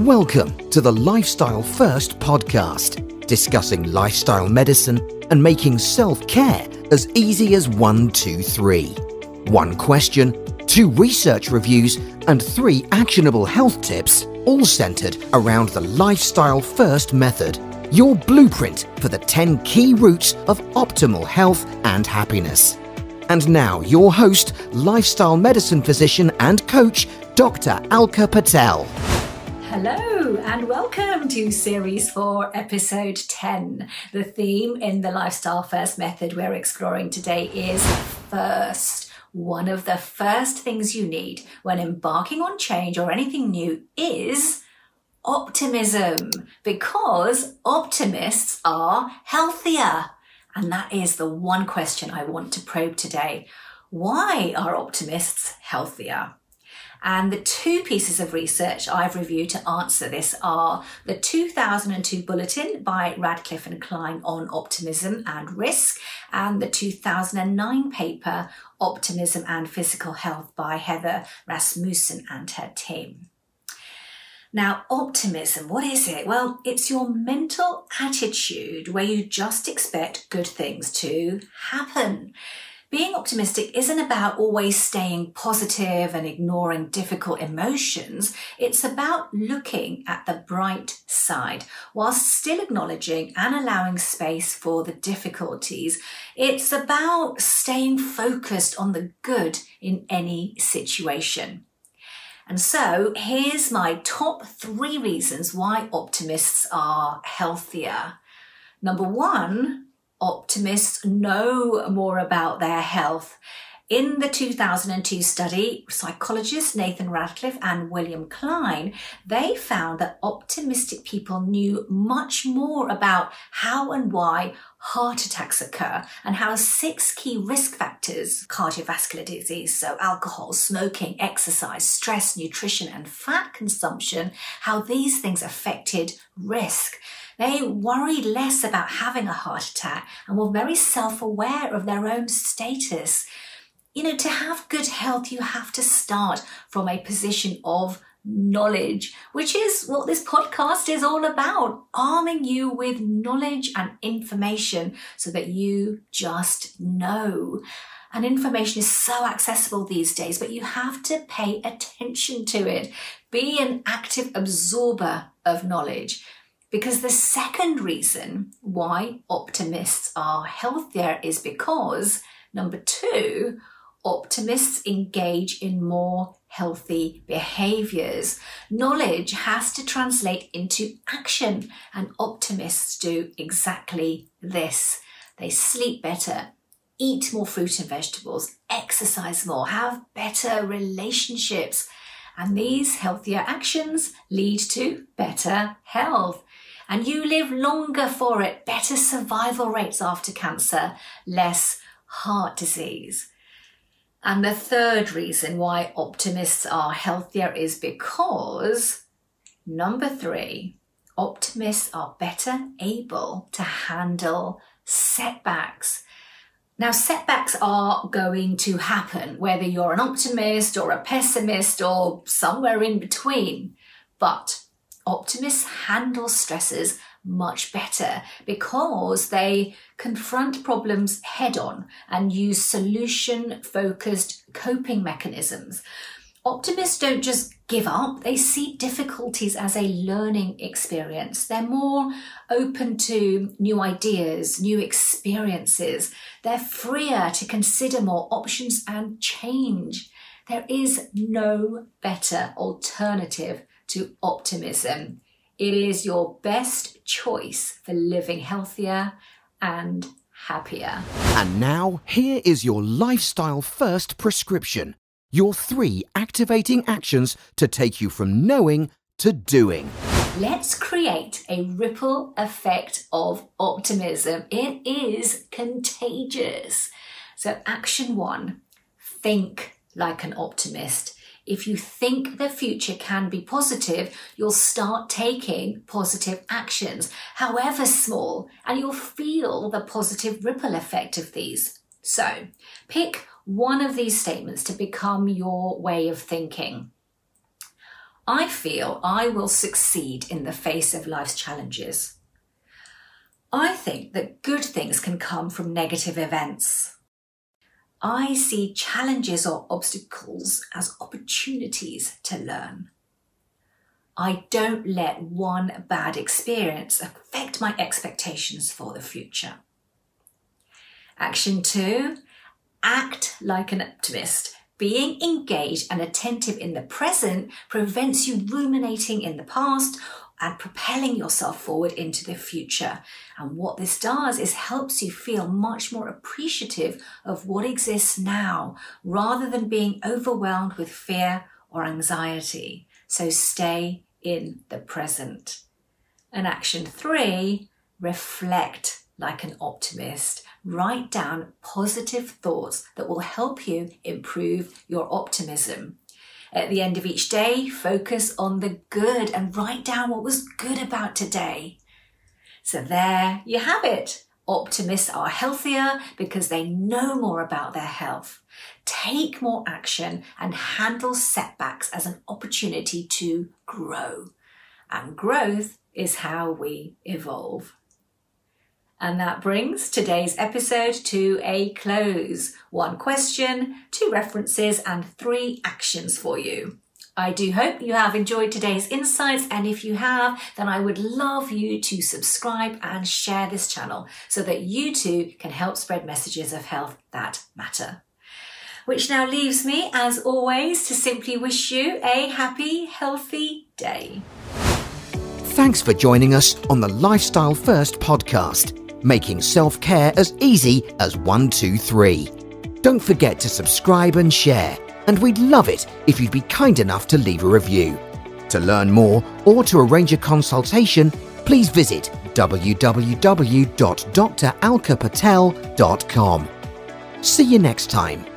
Welcome to the Lifestyle First podcast, discussing lifestyle medicine and making self care as easy as one, two, three. One question, two research reviews, and three actionable health tips, all centered around the Lifestyle First method, your blueprint for the 10 key routes of optimal health and happiness. And now, your host, lifestyle medicine physician and coach, Dr. Alka Patel. Hello, and welcome to Series 4, Episode 10. The theme in the Lifestyle First method we're exploring today is first. One of the first things you need when embarking on change or anything new is optimism, because optimists are healthier. And that is the one question I want to probe today. Why are optimists healthier? And the two pieces of research I've reviewed to answer this are the 2002 bulletin by Radcliffe and Klein on optimism and risk, and the 2009 paper Optimism and Physical Health by Heather Rasmussen and her team. Now, optimism, what is it? Well, it's your mental attitude where you just expect good things to happen. Being optimistic isn't about always staying positive and ignoring difficult emotions. It's about looking at the bright side while still acknowledging and allowing space for the difficulties. It's about staying focused on the good in any situation. And so here's my top three reasons why optimists are healthier. Number one, optimists know more about their health. In the 2002 study, psychologists Nathan Radcliffe and William Klein, they found that optimistic people knew much more about how and why heart attacks occur and how six key risk factors, cardiovascular disease, so alcohol, smoking, exercise, stress, nutrition, and fat consumption, how these things affected risk. They worried less about having a heart attack and were very self aware of their own status. You know, to have good health, you have to start from a position of knowledge, which is what this podcast is all about arming you with knowledge and information so that you just know. And information is so accessible these days, but you have to pay attention to it. Be an active absorber of knowledge. Because the second reason why optimists are healthier is because, number two, optimists engage in more healthy behaviors. Knowledge has to translate into action, and optimists do exactly this. They sleep better, eat more fruit and vegetables, exercise more, have better relationships. And these healthier actions lead to better health and you live longer for it, better survival rates after cancer, less heart disease. And the third reason why optimists are healthier is because, number three, optimists are better able to handle setbacks. Now, setbacks are going to happen, whether you're an optimist or a pessimist or somewhere in between. But optimists handle stresses much better because they confront problems head on and use solution focused coping mechanisms. Optimists don't just give up, they see difficulties as a learning experience. They're more open to new ideas, new experiences. They're freer to consider more options and change. There is no better alternative to optimism. It is your best choice for living healthier and happier. And now, here is your lifestyle first prescription your three activating actions to take you from knowing to doing. Let's create a ripple effect of optimism. It is contagious. So, action one think like an optimist. If you think the future can be positive, you'll start taking positive actions, however small, and you'll feel the positive ripple effect of these. So, pick one of these statements to become your way of thinking. I feel I will succeed in the face of life's challenges. I think that good things can come from negative events. I see challenges or obstacles as opportunities to learn. I don't let one bad experience affect my expectations for the future. Action two, act like an optimist. Being engaged and attentive in the present prevents you ruminating in the past and propelling yourself forward into the future. And what this does is helps you feel much more appreciative of what exists now rather than being overwhelmed with fear or anxiety. So stay in the present. And action three, reflect like an optimist. Write down positive thoughts that will help you improve your optimism. At the end of each day, focus on the good and write down what was good about today. So there you have it. Optimists are healthier because they know more about their health. Take more action and handle setbacks as an opportunity to grow. And growth is how we evolve. And that brings today's episode to a close. One question, two references, and three actions for you. I do hope you have enjoyed today's insights, and if you have, then I would love you to subscribe and share this channel so that you too can help spread messages of health that matter. Which now leaves me, as always, to simply wish you a happy, healthy day. Thanks for joining us on the Lifestyle First podcast making self care as easy as one, two, three. Don't forget to subscribe and share, and we'd love it if you'd be kind enough to leave a review. To learn more or to arrange a consultation, please visit www.dralkapatel.com. See you next time.